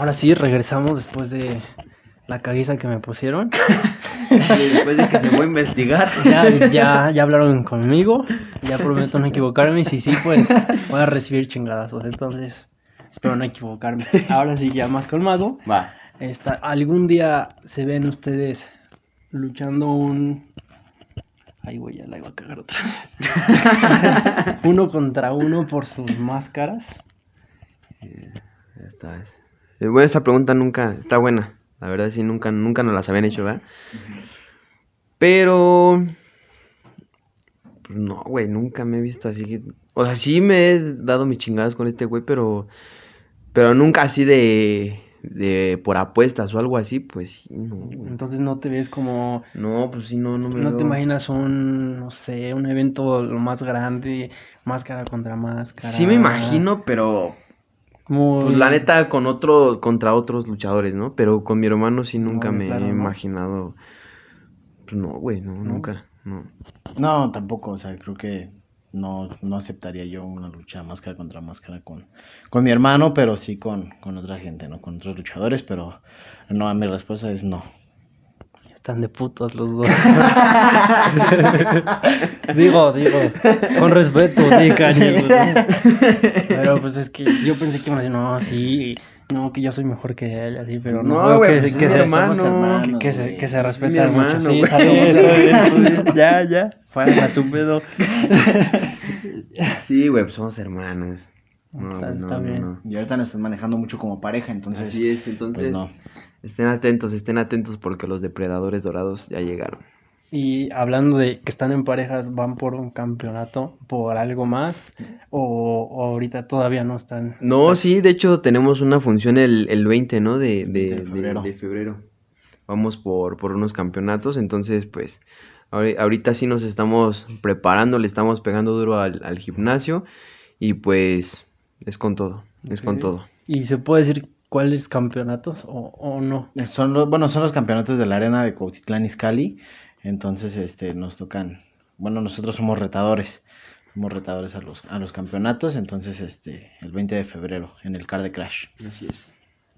ahora sí, regresamos después de la caguiza que me pusieron. después de que se fue a investigar. Ya, ya, ya hablaron conmigo, ya prometo no equivocarme y si sí, pues voy a recibir chingadazos. Entonces, espero no equivocarme. Ahora sí, ya más colmado. Va. Esta, ¿Algún día se ven ustedes luchando un... Ay, güey, ya la iba a cagar otra vez. uno contra uno por sus máscaras. Esta vez. Eh, bueno, esa pregunta nunca está buena. La verdad, sí, nunca, nunca nos las habían hecho, ¿verdad? Pero. Pues no, güey, nunca me he visto así. que- O sea, sí me he dado mis chingadas con este güey, pero. Pero nunca así de. de por apuestas o algo así, pues sí, no, güey. Entonces no te ves como... No, pues sí, no, no me No te imaginas un, no sé, un evento lo más grande, máscara contra máscara. Sí me imagino, pero. Muy- Pues la neta, con otro, contra otros luchadores, ¿no? Pero con mi hermano sí nunca No, me claro, he ¿no? imaginado. Pues no, güey, no, nunca, no. No, tampoco, o sea, creo que no, no aceptaría yo una lucha máscara contra máscara con, con mi hermano, pero sí con, con otra gente, ¿no? Con otros luchadores, pero no, mi respuesta es no. Están de putos los dos. digo, digo, con respeto, sí, Kanye, Pero pues es que yo pensé que iban a decir, no, sí, no, que yo soy mejor que él, así, pero no, No, güey, que, pues que es hermano. hermanos, que, se, que se respetan mucho, hermano, sí, güey. está bien, está bien, está bien. ya, ya, fuera tu pedo. Sí, güey, pues somos hermanos. No, Está- no, está no, bien. no. Y ahorita nos están manejando mucho como pareja, entonces, Así es, entonces. pues no. Estén atentos, estén atentos porque los depredadores dorados ya llegaron. Y hablando de que están en parejas, ¿van por un campeonato, por algo más? ¿O, o ahorita todavía no están? No, están- sí, de hecho tenemos una función el, el 20, ¿no? De, de, febrero. de febrero. Vamos por, por unos campeonatos, entonces pues ahori- ahorita sí nos estamos preparando, le estamos pegando duro al, al gimnasio y pues es con todo, es con todo. ¿Y se puede decir cuáles campeonatos o, o no? Son los, bueno, son los campeonatos de la arena de Cuautitlán Izcalli, entonces este nos tocan, bueno, nosotros somos retadores, somos retadores a los, a los campeonatos, entonces este, el 20 de febrero en el Car de Crash. Así es.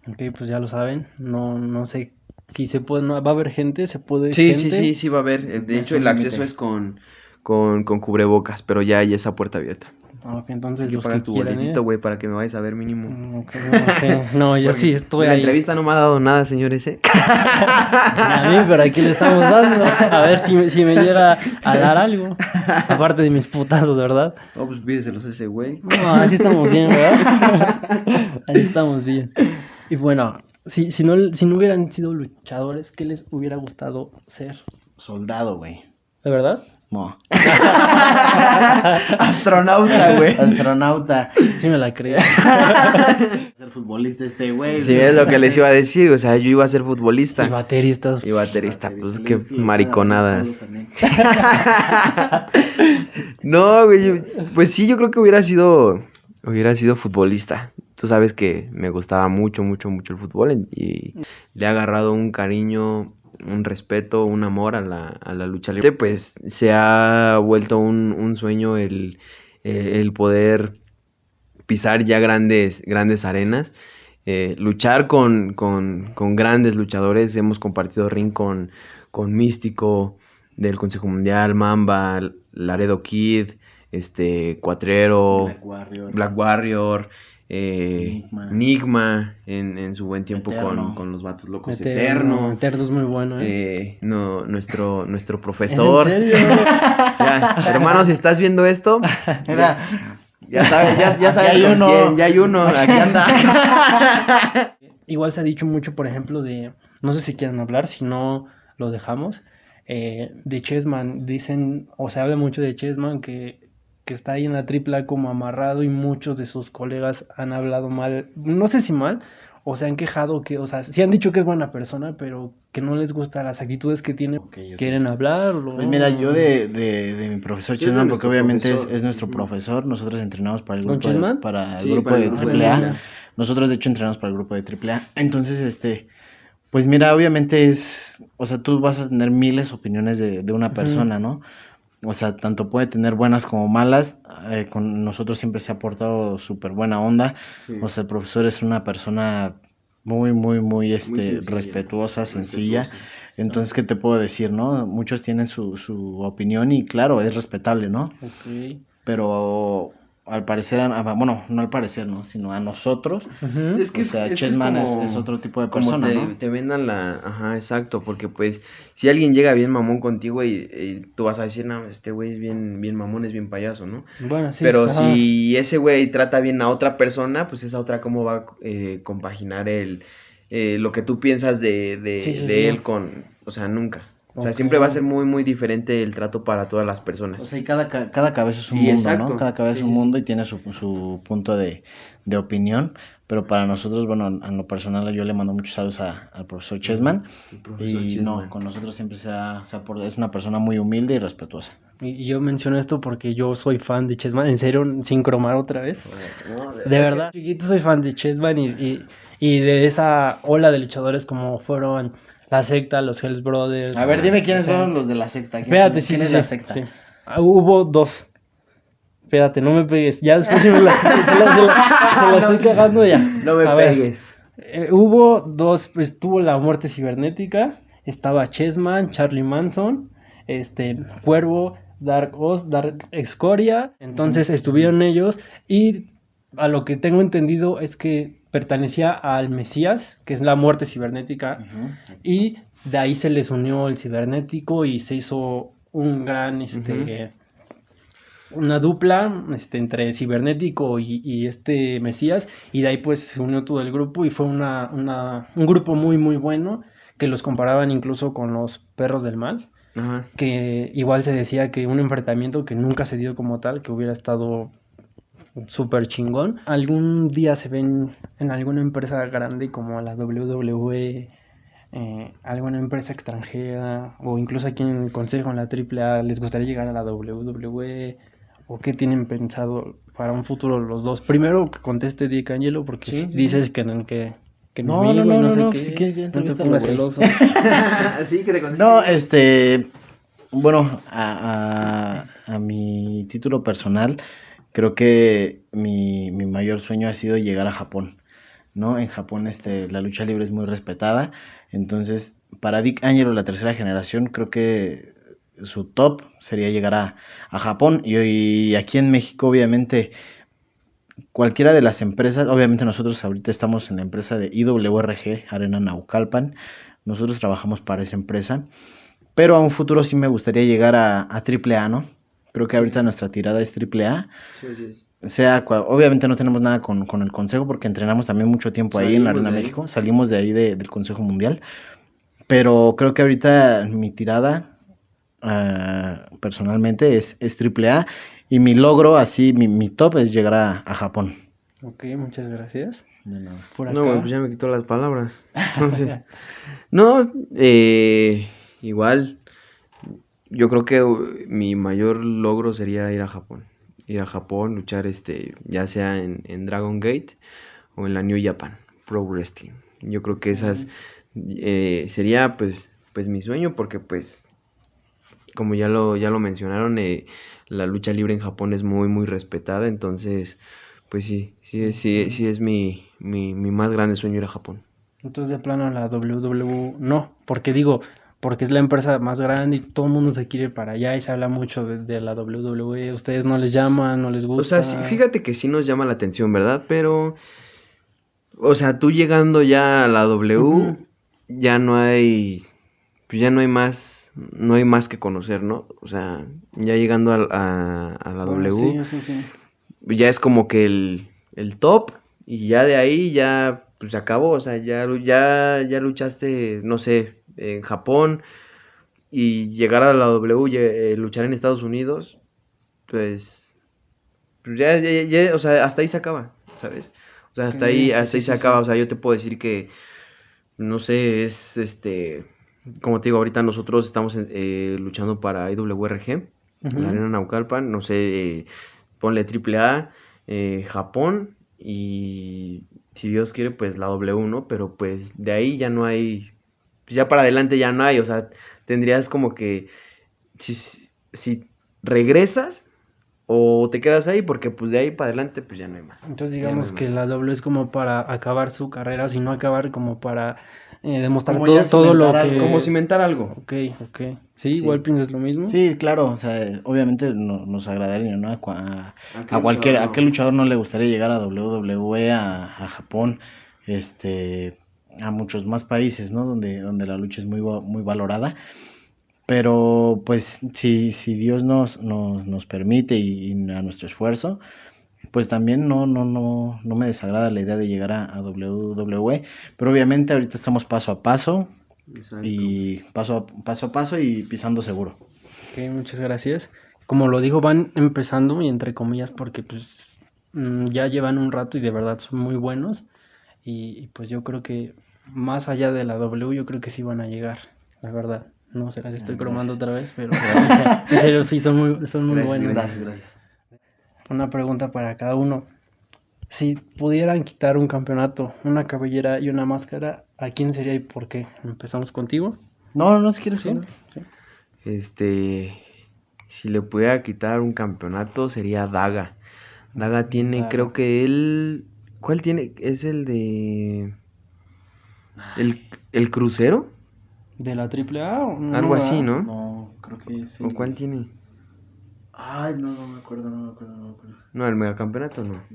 Ok, pues ya lo saben. No, no sé si se puede, no, va a haber gente, se puede Sí, gente. sí, sí, sí va a haber. eh, De hecho, el acceso es con, con, con cubrebocas, pero ya hay esa puerta abierta. Ah, Ok, entonces Así que los que pagas tu quieran ir. boletito, güey, para que me vayas a ver mínimo. Mm, ok, no, sí. No, yo Porque sí estoy La ahí. entrevista no me ha dado nada, señores, ¿eh? A mí, pero aquí le estamos dando. A ver si, me- si me llega a dar algo. Aparte de mis putazos, ¿verdad? Oh, pues pídeselos a ese güey. No, así estamos bien, ¿verdad? Así estamos bien. Y bueno, si, si, no, si no hubieran sido luchadores, ¿qué les hubiera gustado ser? Soldado, güey. ¿De verdad? No. Astronauta, güey. Astronauta. Sí me la creo. Ser futbolista este güey. Sí, es lo que les iba a decir, o sea, yo iba a ser futbolista Y bateristas. y baterista, pues qué mariconadas. No, güey, pues sí, yo creo que hubiera sido, hubiera sido futbolista. Tú sabes que me gustaba mucho, mucho, mucho el fútbol y le he agarrado un cariño, un respeto, un amor a la, a la lucha libre. Pues se ha vuelto un, un sueño el, eh, el poder pisar ya grandes, grandes arenas, eh, luchar con, con, con grandes luchadores. Hemos compartido ring con, con Místico del Consejo Mundial, Mamba, Laredo Kid, este, Cuatrero, Black Warrior. Black Warrior, eh, Enigma. En, en su buen tiempo con, con los vatos locos Eterno. Eterno. Eterno es muy bueno, ¿eh? eh, no, nuestro, nuestro profesor. ¿En serio? Ya, hermano, si estás viendo esto, ya sabes, ya, sabes hay uno. quién, ya hay uno, aquí anda. Igual se ha dicho mucho, por ejemplo, de, no sé si quieren hablar, si no lo dejamos, eh, de Chessman. Dicen, o se habla mucho de Chessman que, que está ahí en la tripla como amarrado y muchos de sus colegas han hablado mal, no sé si mal, o se han quejado que, o sea, sí han dicho que es buena persona, pero que no les gustan las actitudes que tiene. ¿Quieren hablar? o- Pues mira, yo de, de, de mi profesor Sí, porque obviamente es, profesor. es nuestro profesor, nosotros entrenamos para el ¿Con grupo de, para el Sí, grupo para de AAA. AAA. Nosotros de hecho entrenamos para el grupo de AAA. Entonces, este, pues mira, obviamente es, o sea, tú vas a tener miles de opiniones de, de una persona, ¿no? O sea, tanto puede tener buenas como malas. eh, con nosotros siempre se ha portado súper buena onda. Sí. O sea, el profesor es una persona muy, muy, muy, este, sencilla. respetuosa, sencilla. Entonces, ¿qué te puedo decir, no? Muchos tienen su, su opinión y claro, es respetable, ¿no? Ok. Pero al parecer, a- bueno, no al parecer, ¿no? Sino a nosotros. Es que o sea, es, Chessman es, como- es otro tipo de como persona, te, ¿no? te vendan la... Ajá, exacto, porque pues si alguien llega bien mamón contigo y, y tú vas a decir, no, este güey es bien, bien mamón, es bien payaso, ¿no? Bueno, sí. Pero ajá. si ese güey trata bien a otra persona, pues esa otra cómo va a eh, compaginar el, eh, lo que tú piensas de, de, Sí, sí, de sí. él con... O sea, nunca. O sea, Ok. siempre va a ser muy, muy diferente el trato para todas las personas. O sea, y cada, ca- cada cabeza es un Y mundo, exacto. ¿no? Cada cabeza Sí, es un sí, mundo y tiene su, su punto de, de opinión. Pero para nosotros, bueno, en lo personal, yo le mando muchos saludos a- al profesor Chessman. El profesor Y Chessman. no, con nosotros siempre se ha, se ha por- es una persona muy humilde y respetuosa. Y yo menciono esto porque yo soy fan de Chessman. En serio, sin cromar otra vez. No, De verdad, chiquito soy fan de Chessman y, y, y de esa ola de luchadores como fueron la secta, los Hells Brothers. A ver, dime quiénes sea, fueron los de la secta. ¿Quién- Espérate, sí, ¿Quién sí, es sí, la secta? sí. Ah, hubo dos. Espérate, no me pegues. Ya después sí me la, se la, se la- se la estoy cagando ya. No me A ver, pegues. eh, hubo dos, pues tuvo la muerte cibernética. Estaba Chessman, Charlie Manson, este, Cuervo, Dark Oz, Dark Escoria. Entonces estuvieron ellos y a lo que tengo entendido es que pertenecía al Mesías, que es la muerte cibernética. Y de ahí se les unió el cibernético y se hizo un gran, este, una dupla, este, entre cibernético y, y este Mesías. Y de ahí pues se unió todo el grupo y fue una, una, un grupo muy, muy bueno que los comparaban incluso con los perros del mal. Que igual se decía que un enfrentamiento que nunca se dio como tal, que hubiera estado súper chingón. Algún día se ven en alguna empresa grande como la WWE, eh, alguna empresa extranjera, o incluso aquí en el consejo, en la AAA, ¿les gustaría llegar a la WWE? ¿O qué tienen pensado para un futuro los dos? Primero que conteste Dick Angelo, porque Sí, sí, dices que, que, que mi No, amigo no, y no, sé no, qué. si quieres ya no te pongas celoso. sí, que te. No, este, bueno, a, a- a mi título personal, creo que mi, mi mayor sueño ha sido llegar a Japón, ¿no? En Japón, este, la lucha libre es muy respetada, entonces, para Dick Angelo, la tercera generación, creo que su top sería llegar a, a Japón, y, y aquí en México, obviamente, cualquiera de las empresas, obviamente nosotros ahorita estamos en la empresa de IWRG, Arena Naucalpan, nosotros trabajamos para esa empresa, pero a un futuro sí me gustaría llegar a, a AAA, ¿no? Creo que ahorita nuestra tirada es AAA. Sí, sí, sí. Sea, obviamente no tenemos nada con, con el consejo porque entrenamos también mucho tiempo ahí en la Arena. México. Salimos de ahí de- del Consejo Mundial. Pero creo que ahorita mi tirada ah, personalmente es, es AAA y mi logro, así, mi, mi top es llegar a, a Japón. ok, muchas gracias. Por No, pues ya me quitó las palabras. Entonces, no, eh, igual, yo creo que uh, mi mayor logro sería ir a Japón. Ir a Japón, luchar, este, ya sea en, en Dragon Gate o en la New Japan Pro Wrestling. Yo creo que esas eh, sería, pues, pues mi sueño, porque, pues, como ya lo, ya lo mencionaron, eh, la lucha libre en Japón es muy, muy respetada, entonces, pues sí, sí, es- sí, sí es mi, mi, mi más grande sueño ir a Japón. Entonces de plano la WWE no, porque digo, porque es la empresa más grande y todo el mundo se quiere ir para allá y se habla mucho de, de la WWE, ustedes no les llaman, no les O gusta. sea, sí, fíjate que sí nos llama la atención, ¿verdad? Pero, o sea, tú llegando ya a la W, ya no hay, pues ya no hay más, no hay más que conocer, ¿no? O sea, ya llegando a, a- a la Bueno, W, Sí, sí, sí. ya es como que el, el top y ya de ahí ya pues se acabó, o sea, ya, ya, ya luchaste, no sé, en Japón y llegar a la W, eh, luchar en Estados Unidos, pues, pues ya, ya- ya- o sea, hasta ahí se acaba, ¿sabes? O sea, hasta ahí, sí, hasta sí, ahí se acaba, o sea, yo te puedo decir que, no sé, es este, como te digo, ahorita nosotros estamos eh, luchando para IWRG, la Arena Naucalpan, no sé, eh, ponle AAA, eh, Japón y si Dios quiere, pues la W, ¿no? Pero pues de ahí ya no hay, pues ya para adelante ya no hay, o sea, tendrías como que, si, si regresas o te quedas ahí porque pues de ahí para adelante pues ya no hay más. Entonces no digamos que más. la W es como para acabar su carrera, si no acabar como para eh, demostrar Como todo, todo lo que... Como cimentar algo. Ok, ok. ¿Sí? Sí. Igual piensas lo mismo. Sí, claro, o sea, obviamente no- nos agradaría, ¿no? A, a- ¿A qué a cualquier, luchador a no? qué luchador no le gustaría llegar a WWE, a, a Japón, este, a muchos más países, ¿no? Donde, donde la lucha es muy, muy valorada. Pero, pues, si, si Dios nos, nos, nos permite y, y a nuestro esfuerzo, pues también no, no, no, no me desagrada la idea de llegar a, a WWE. Pero obviamente ahorita estamos paso a paso Exacto. y paso a, paso a paso y pisando seguro. Ok, muchas gracias. Como lo dijo, van empezando y entre comillas porque pues mm, ya llevan un rato y de verdad son muy buenos. Y, y, pues yo creo que más allá de la W, yo creo que sí van a llegar, la verdad. No sé, las estoy cromando otra vez, pero en serio sí son muy, son muy Gracias, buenos. Gracias, gracias. Una pregunta para cada uno. Si pudieran quitar un campeonato, una cabellera y una máscara, ¿a quién sería y por qué? Empezamos contigo. No, no, si quieres. ¿Sí? Este, si le pudiera quitar un campeonato sería Daga. Daga tiene, Daga. creo que él, ¿cuál tiene? Es el de, el, el crucero, ¿De la AAA? o no, algo así. ¿no? No, creo que sí. ¿O cuál tiene? Ay, no, no me acuerdo, no me acuerdo, no me acuerdo. No, el megacampeonato no.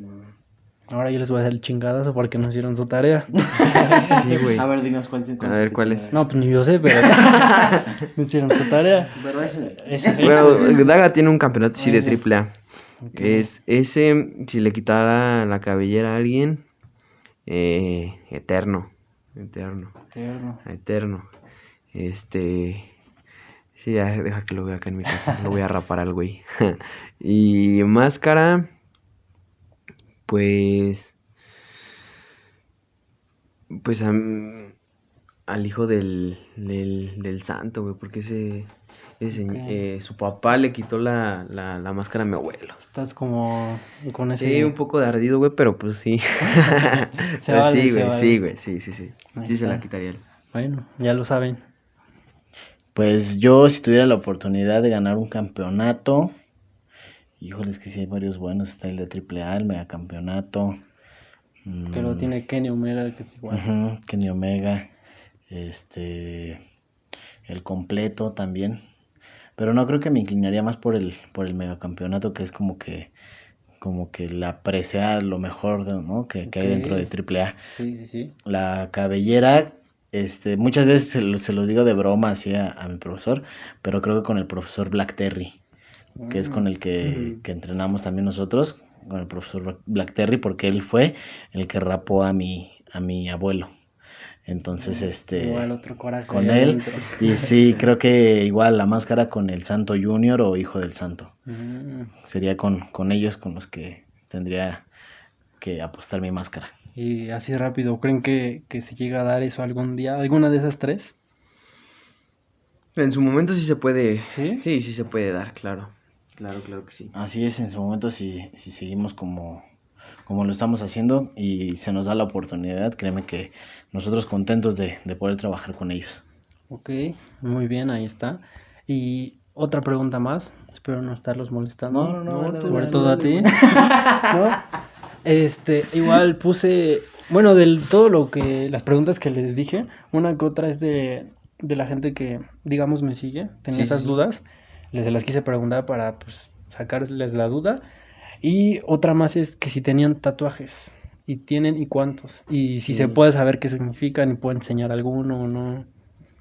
Ahora yo les voy a hacer el chingadazo porque no hicieron su tarea. Sí, güey. A ver, dinos cuál tiene. A ver, ¿cuál es? No, pues ni yo sé, pero no hicieron su tarea. Pero ese. Ese- Bueno, Daga tiene un campeonato sí de Ese. triple A. Ok. Es ese, si le quitara la cabellera a alguien, eh, eterno, eterno. Eterno. Eterno. Este. Sí, ya deja que lo vea acá en mi casa. Lo voy a rapar al güey. y máscara. Pues. Pues am- al hijo del, del, del santo, güey. Porque ese. ese eh, su papá le quitó la, la, la máscara a mi abuelo. Estás como con ese... Sí, un poco de ardido, güey, pero pues sí. Se Pero vale, sí, se güey, vale. sí, güey, sí, sí, sí. Ahí Sí se la quitaría él. Bueno, ya lo saben. Pues yo, si tuviera la oportunidad de ganar un campeonato, híjole, es que sí hay varios buenos. Está el de AAA, el megacampeonato. Que lo mm, tiene Kenny Omega, que es igual. ujú, Kenny Omega. Este. El completo también. Pero no creo que me inclinaría más por el, por el megacampeonato, que es como que. Como que la presea lo mejor de- ¿no? que, que hay dentro de AAA. Sí, sí, sí. La cabellera, este, muchas veces se, lo- se los digo de broma así a, a mi profesor, pero creo que con el profesor Black Terry, que es con el que, Mm. que entrenamos también nosotros, con el profesor Black- Terry, porque él fue el que rapó a mi, a mi abuelo. Entonces, este, Mm, Igual otro coraje. con él. adentro. y sí, creo que igual la máscara con el Santo Junior o Hijo del Santo. Mm. Sería con, con ellos con los que tendría que apostar mi máscara. Y así rápido, ¿creen que, que se llega a dar eso algún día? ¿Alguna de esas tres? En su momento sí se puede. ¿Sí? Sí, sí se puede dar, claro. Claro, claro que sí. Así es, en su momento si, si seguimos como, como lo estamos haciendo y se nos da la oportunidad, créeme que nosotros contentos de, de poder trabajar con ellos. Ok, muy bien, ahí está. Y otra pregunta más, espero no estarlos molestando. No, no, no, sobre dale, todo a ti. ¿No? Este, igual puse, bueno, del todo lo que, las preguntas que les dije, una que otra es de, de la gente que, digamos, me sigue, tenía Sí, esas sí. dudas, les las quise preguntar para, pues, sacarles la duda. Y otra más es que si tenían tatuajes, y tienen, y cuántos, y si se puede saber qué significan, y puedo enseñar alguno o no.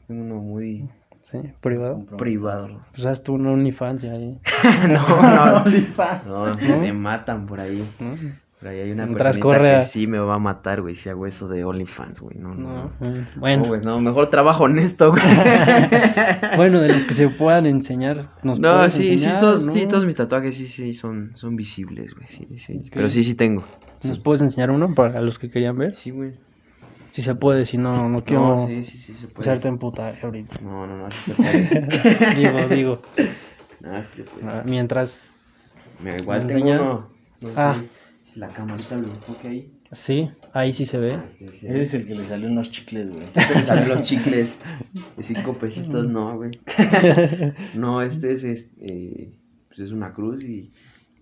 Tengo uno muy Sí, privado. privado. Pues haz tú un OnlyFans ahí. no, no. OnlyFans. No, ¿No? me matan por ahí. ¿no? Por ahí hay una Mientras corre que sí me va a matar, güey, si hago eso de OnlyFans, güey. No, no. No, no. No, Bueno, güey, no, mejor trabajo honesto, güey. bueno, de los que se puedan enseñar, nos No, sí, sí, enseñar, todos, ¿no? sí, todos mis tatuajes sí, sí, son, son visibles, güey, sí, sí. Pero sí, sí tengo. ¿Nos puedes enseñar uno para los que querían ver? Sí, güey. Si se puede, si no, no quiero No, sí, sí, sí se puede. hacerte emputar ahorita. No, no, no, sí se puede. digo, digo. No, sí se puede. Ah, Mientras, Mira, igual ¿nos tengo uno. No sé Ah. si la camarita lo enfoque ahí. sí, ahí sí se ve. Este, sí, Ese es el que le salió unos chicles, güey. Este me salen los chicles de cinco pesitos, no, güey. No, este es, es, eh, pues es una cruz y,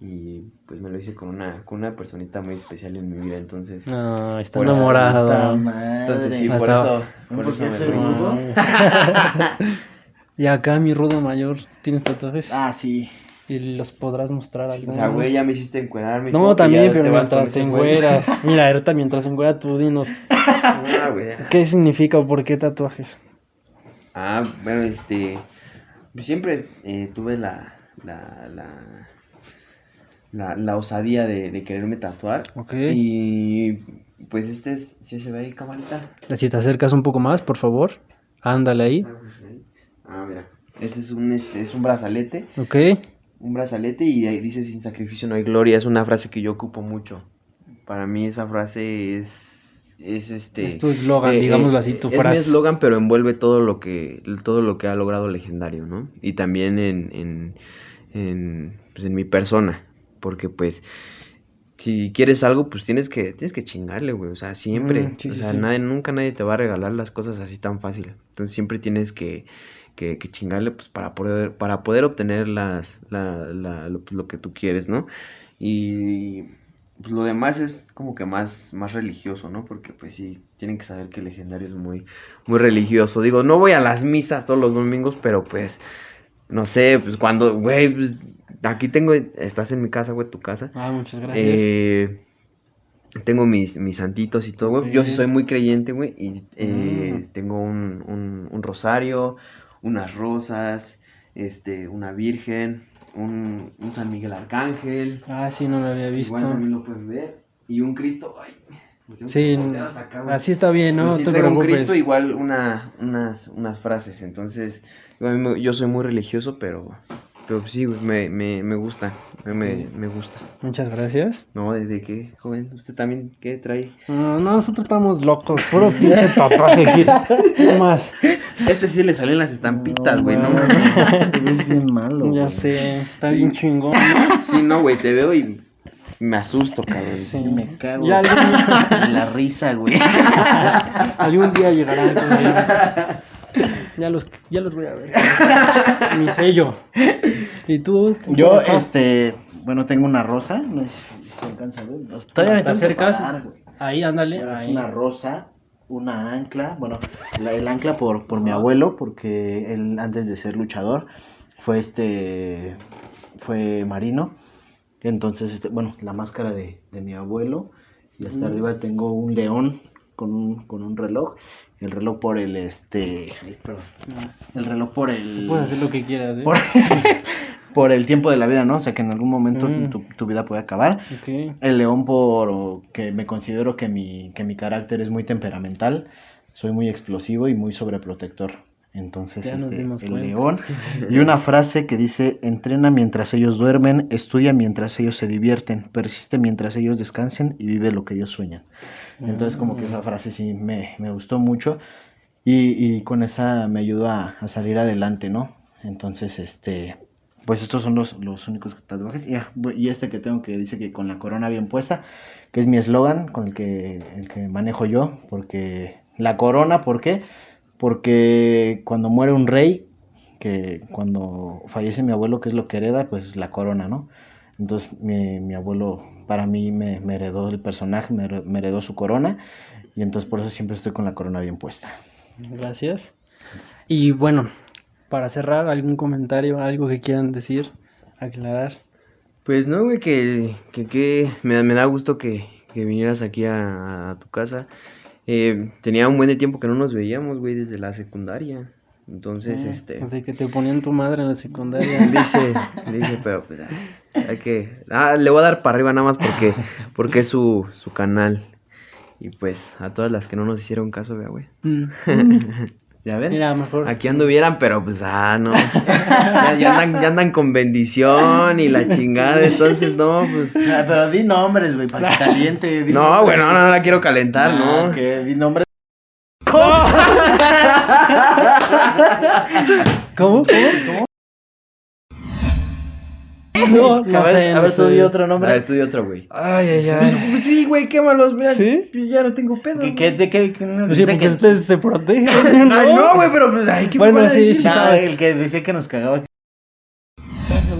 Y pues me lo hice con una, con una personita muy especial en mi vida, entonces... No, está Por eso Puta enamorado. madre. Entonces sí, por eso, por ¿Por eso me lo hice. y acá mi rudo mayor, ¿tienes tatuajes? Ah, sí. ¿Y los podrás mostrar O algunos? sea, güey, ya me hiciste encuadrarme. y No, también, pero mientras te encueras. Mira, ahorita mientras encueras tú dinos, Ah, güey. ¿qué significa o por qué tatuajes? Ah, bueno, este. pues Siempre eh, tuve la. La. La. La, la osadía de, de quererme tatuar. Ok. Y. Pues este es. ¿Sí se ve ahí, camarita? Si te acercas un poco más, por favor. Ándale ahí. Ah, mira. Ese es un, este, es un brazalete. Ok. Un brazalete y ahí dice: Sin sacrificio no hay gloria. Es una frase que yo ocupo mucho. Para mí, esa frase es. Es este. Es tu eslogan, Eh, digámoslo eh, así, tu es frase. mi eslogan, pero envuelve todo lo que todo lo que ha logrado legendario, ¿no? Y también en en, en, pues, en mi persona, porque pues si quieres algo, pues tienes que tienes que chingarle, güey, o sea, siempre, Mm, sí, o sí, sea, sí. nadie nunca nadie te va a regalar las cosas así tan fácil. Entonces siempre tienes que que, que chingarle pues para poder para poder obtener las la, la- lo, pues, lo que tú quieres, ¿no? Y pues, lo demás es como que más, más religioso, ¿no? Porque pues sí, tienen que saber que el legendario es muy, muy religioso. Digo, no voy a las misas todos los domingos, pero pues, no sé, pues cuando, güey, pues, aquí tengo, estás en mi casa, güey, tu casa. Ah, muchas gracias. Eh, tengo mis, mis santitos y todo, güey. Yo sí soy muy creyente, güey. Y eh, Mm. tengo un, un, un rosario, unas rosas, este, una virgen, un, un San Miguel Arcángel. Ah, sí, no lo había visto. Igual también lo pueden ver. Y un Cristo. Ay, tengo Sí, acá, así está bien, no sí te traigo un. Cristo, igual una, unas, unas frases. Entonces, yo soy muy religioso, pero, pero sí, güey, me, me, me gusta. Me, me, me gusta. Muchas gracias. No, ¿de, de qué, joven? ¿Usted también qué trae? No, no, nosotros estamos locos, puro pinche tatuaje aquí. ¿Qué más? Este sí le salen las estampitas, güey, no, mames. Te ves bien malo. ya güey. sé, está bien chingón. ¿no? Sí, no, güey, te veo y me asusto, cabrón. Sí, me cago. Ya algún, la risa, güey. algún día llegarán. Ya los, ya los voy a ver. Mi sello. ¿Y tú? Yo, este, bueno, tengo una rosa. No sé si se alcanza a ver. Todavía me ¿Te tengo que acercas? Ahí, ándale. Bueno, es ahí. una rosa, una ancla. Bueno, la- el ancla por, por mi abuelo, porque él antes de ser luchador fue este, fue marino. Entonces, este, bueno, la máscara de, de mi abuelo. Y hasta Mm. arriba tengo un león con un, con un reloj. El reloj por el, este, ay. El reloj por el... Puedes hacer lo que quieras, ¿eh? por, por el tiempo de la vida, ¿no? O sea, que en algún momento Mm. tu, tu vida puede acabar. El león por que me considero que mi, que mi carácter es muy temperamental, soy muy explosivo y muy sobreprotector. Entonces, este, el cuenta. león. Y una frase que dice, entrena mientras ellos duermen, estudia mientras ellos se divierten, persiste mientras ellos descansen y vive lo que ellos sueñan. Entonces, como que esa frase sí me, me gustó mucho y, y con esa me ayudó a, a salir adelante, ¿no? Entonces, este, pues estos son los, los únicos tatuajes. Y, ah, y este que tengo que dice que con la corona bien puesta, que es mi eslogan con el que, el que manejo yo, porque la corona, ¿por qué? Porque cuando muere un rey, que cuando fallece mi abuelo, que es lo que hereda, pues es la corona, ¿no? Entonces mi, mi abuelo para mí me, me heredó el personaje, me, heredó- me heredó su corona, y entonces por eso siempre estoy con la corona bien puesta. Gracias. Y bueno, para cerrar, ¿algún comentario, algo que quieran decir, aclarar? Pues no, güey, que, que, que me, da- me da gusto que, que vinieras aquí a, a tu casa. Eh, tenía un buen de tiempo que no nos veíamos, güey, desde la secundaria. Entonces, Ah, este... Así que te ponían tu madre en la secundaria. Dice, dice, pero pues ah, hay que... Ah, le voy a dar para arriba nada más porque, porque es su, su canal. Y pues a todas las que no nos hicieron caso, vea, güey. Mm. ¿Ya ven? Mira, mejor. Aquí anduvieran, pero pues, ah, no. Ya, ya andan, ya andan con bendición y la chingada, entonces no, pues... Ah, pero di nombres, güey, para que caliente. di No, nombres. güey, no, no, la quiero calentar, Ah, ¿no? que di nombres. ¿Cómo? ¿Cómo? ¿Cómo? No, no a ver, sé, a no ver, tú di otro A nombre. ver, tú di otro, güey. Ay, ay, Pues, ay. pues sí, güey, quémalos, mira. ¿Sí? Ya no tengo pedo. ¿Qué, qué, de qué, qué nos Pues sí, dice porque que- ustedes se protegen. Ay, no, güey, pero pues, ay, ¿qué Bueno, a sí, sí, Ah, sabe. el que decía que nos cagaba.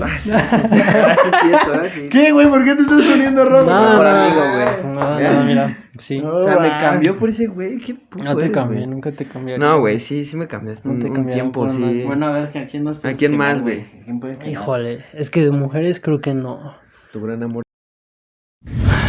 Ah, sí, sí, sí, ah, sí. ¿Qué, güey? ¿Por qué te estás poniendo rojo? No, mejor amigo, güey. No, no, mira, sí. No, O sea, me cambió por ese güey. Qué puto No te eres, cambié, güey. nunca te cambié. No, güey, sí, sí me cambiaste No un, te un cambiaron tiempo, sí. nada. Bueno, a ver, ¿a quién más puedes quién más, güey? ¿A? Híjole, es que de mujeres creo que no. Tu gran amor.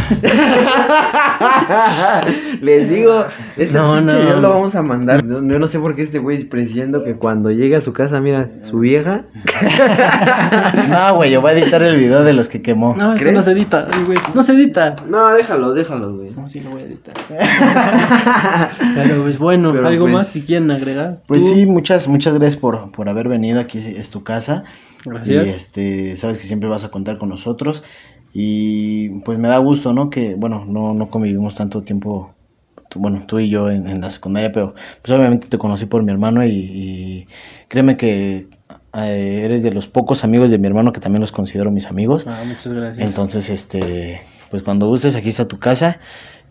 Les digo, este No, pinche no. video lo vamos a mandar. Yo yo no sé por qué este güey presiendo que cuando llegue a su casa, mira, su vieja. No, güey, yo voy a editar el video de los que quemó. No, esto no se edita, ay, güey. No se edita. No, déjalo, déjalo, güey. No, sí lo voy a editar. Pero pues bueno, Pero, ¿algo pues, más que quieren agregar? Pues ¿Tú? sí, muchas, muchas gracias por, por haber venido. Aquí es tu casa. Gracias. Y este, sabes que siempre vas a contar con nosotros. Y pues me da gusto, ¿no? Que, bueno, no, no convivimos tanto tiempo, tú- bueno, tú y yo en, en la secundaria, pero pues obviamente te conocí por mi hermano y, y créeme que eh, eres de los pocos amigos de mi hermano que también los considero mis amigos. Ah, muchas gracias. Entonces, este, pues cuando gustes, aquí está tu casa.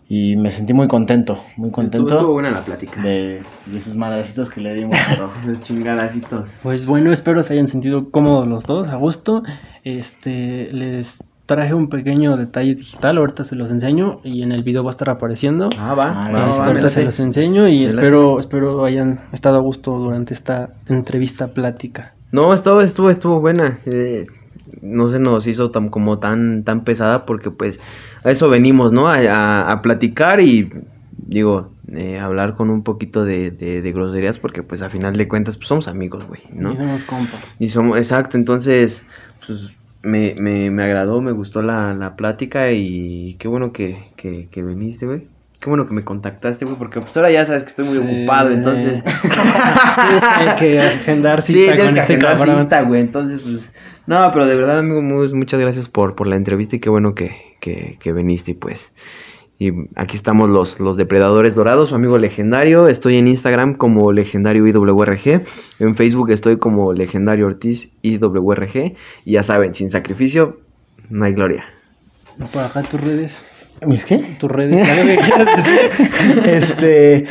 Y me sentí muy contento, muy contento Estuvo, estuvo buena la plática. de, de esos madracitos que le dimos, Los chingadacitos. Pues bueno, espero se hayan sentido cómodos los dos, a gusto. Este, les traje un pequeño detalle digital, ahorita se los enseño y en el video va a estar apareciendo. Ah, va. Ah, va, Este, va, ahorita se los enseño y espero, espero hayan estado a gusto durante esta entrevista plática. No, estuvo, estuvo, estuvo buena. Eh, no se nos hizo tan como tan, tan pesada porque pues a eso venimos, ¿no? A, a- a platicar y digo, eh, hablar con un poquito de, de- de groserías porque pues a final de cuentas pues somos amigos, güey, ¿no? Y somos compas. Y somos, exacto, entonces pues me, me, me agradó, me gustó la, la plática y qué bueno que, que, que viniste, güey. Qué bueno que me contactaste, güey, porque pues ahora ya sabes que estoy muy Sí. ocupado, entonces... Tienes que agendar Sí, cita tienes con que este agendar cabrón. cita, güey. Entonces, pues. No, pero de verdad, amigo, mu- muchas gracias por, por la entrevista y qué bueno que, que, que viniste, pues. Y aquí estamos los, los depredadores dorados, su amigo legendario. Estoy en Instagram como legendario IWRG. En Facebook estoy como legendario Ortiz IWRG. Y ya saben, sin sacrificio, no hay gloria. Por acá tus redes. ¿mis qué? Tus redes. algo que quieras decir. este,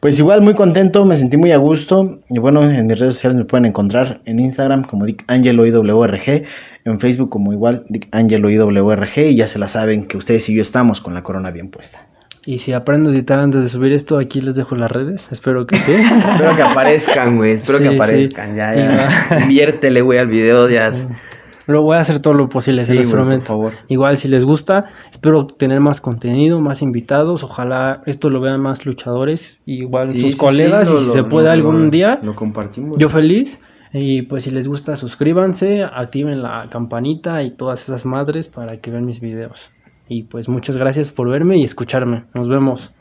pues igual muy contento, me sentí muy a gusto. Y bueno, en mis redes sociales me pueden encontrar en Instagram como Dick Angelo IWRG, en Facebook como igual Dick Angelo IWRG. Y ya se la saben que ustedes y yo estamos con la corona bien puesta. Y si aprendo a editar antes de subir esto, aquí les dejo las redes. Espero que sí. Espero que aparezcan, güey. Espero Sí, que sí. aparezcan. Ya, ya. Inviértele, güey, al video. Ya. Lo voy a hacer todo lo posible, se los güey, por prometo. favor. Igual si les gusta, espero tener más contenido, más invitados. Ojalá esto lo vean más luchadores, igual Sí, sus sí, colegas, y si lo- se puede algún lo- día, Lo compartimos. yo feliz. Y pues si les gusta, suscríbanse, activen la campanita y todas esas madres para que vean mis videos. Y pues muchas gracias por verme y escucharme. Nos vemos.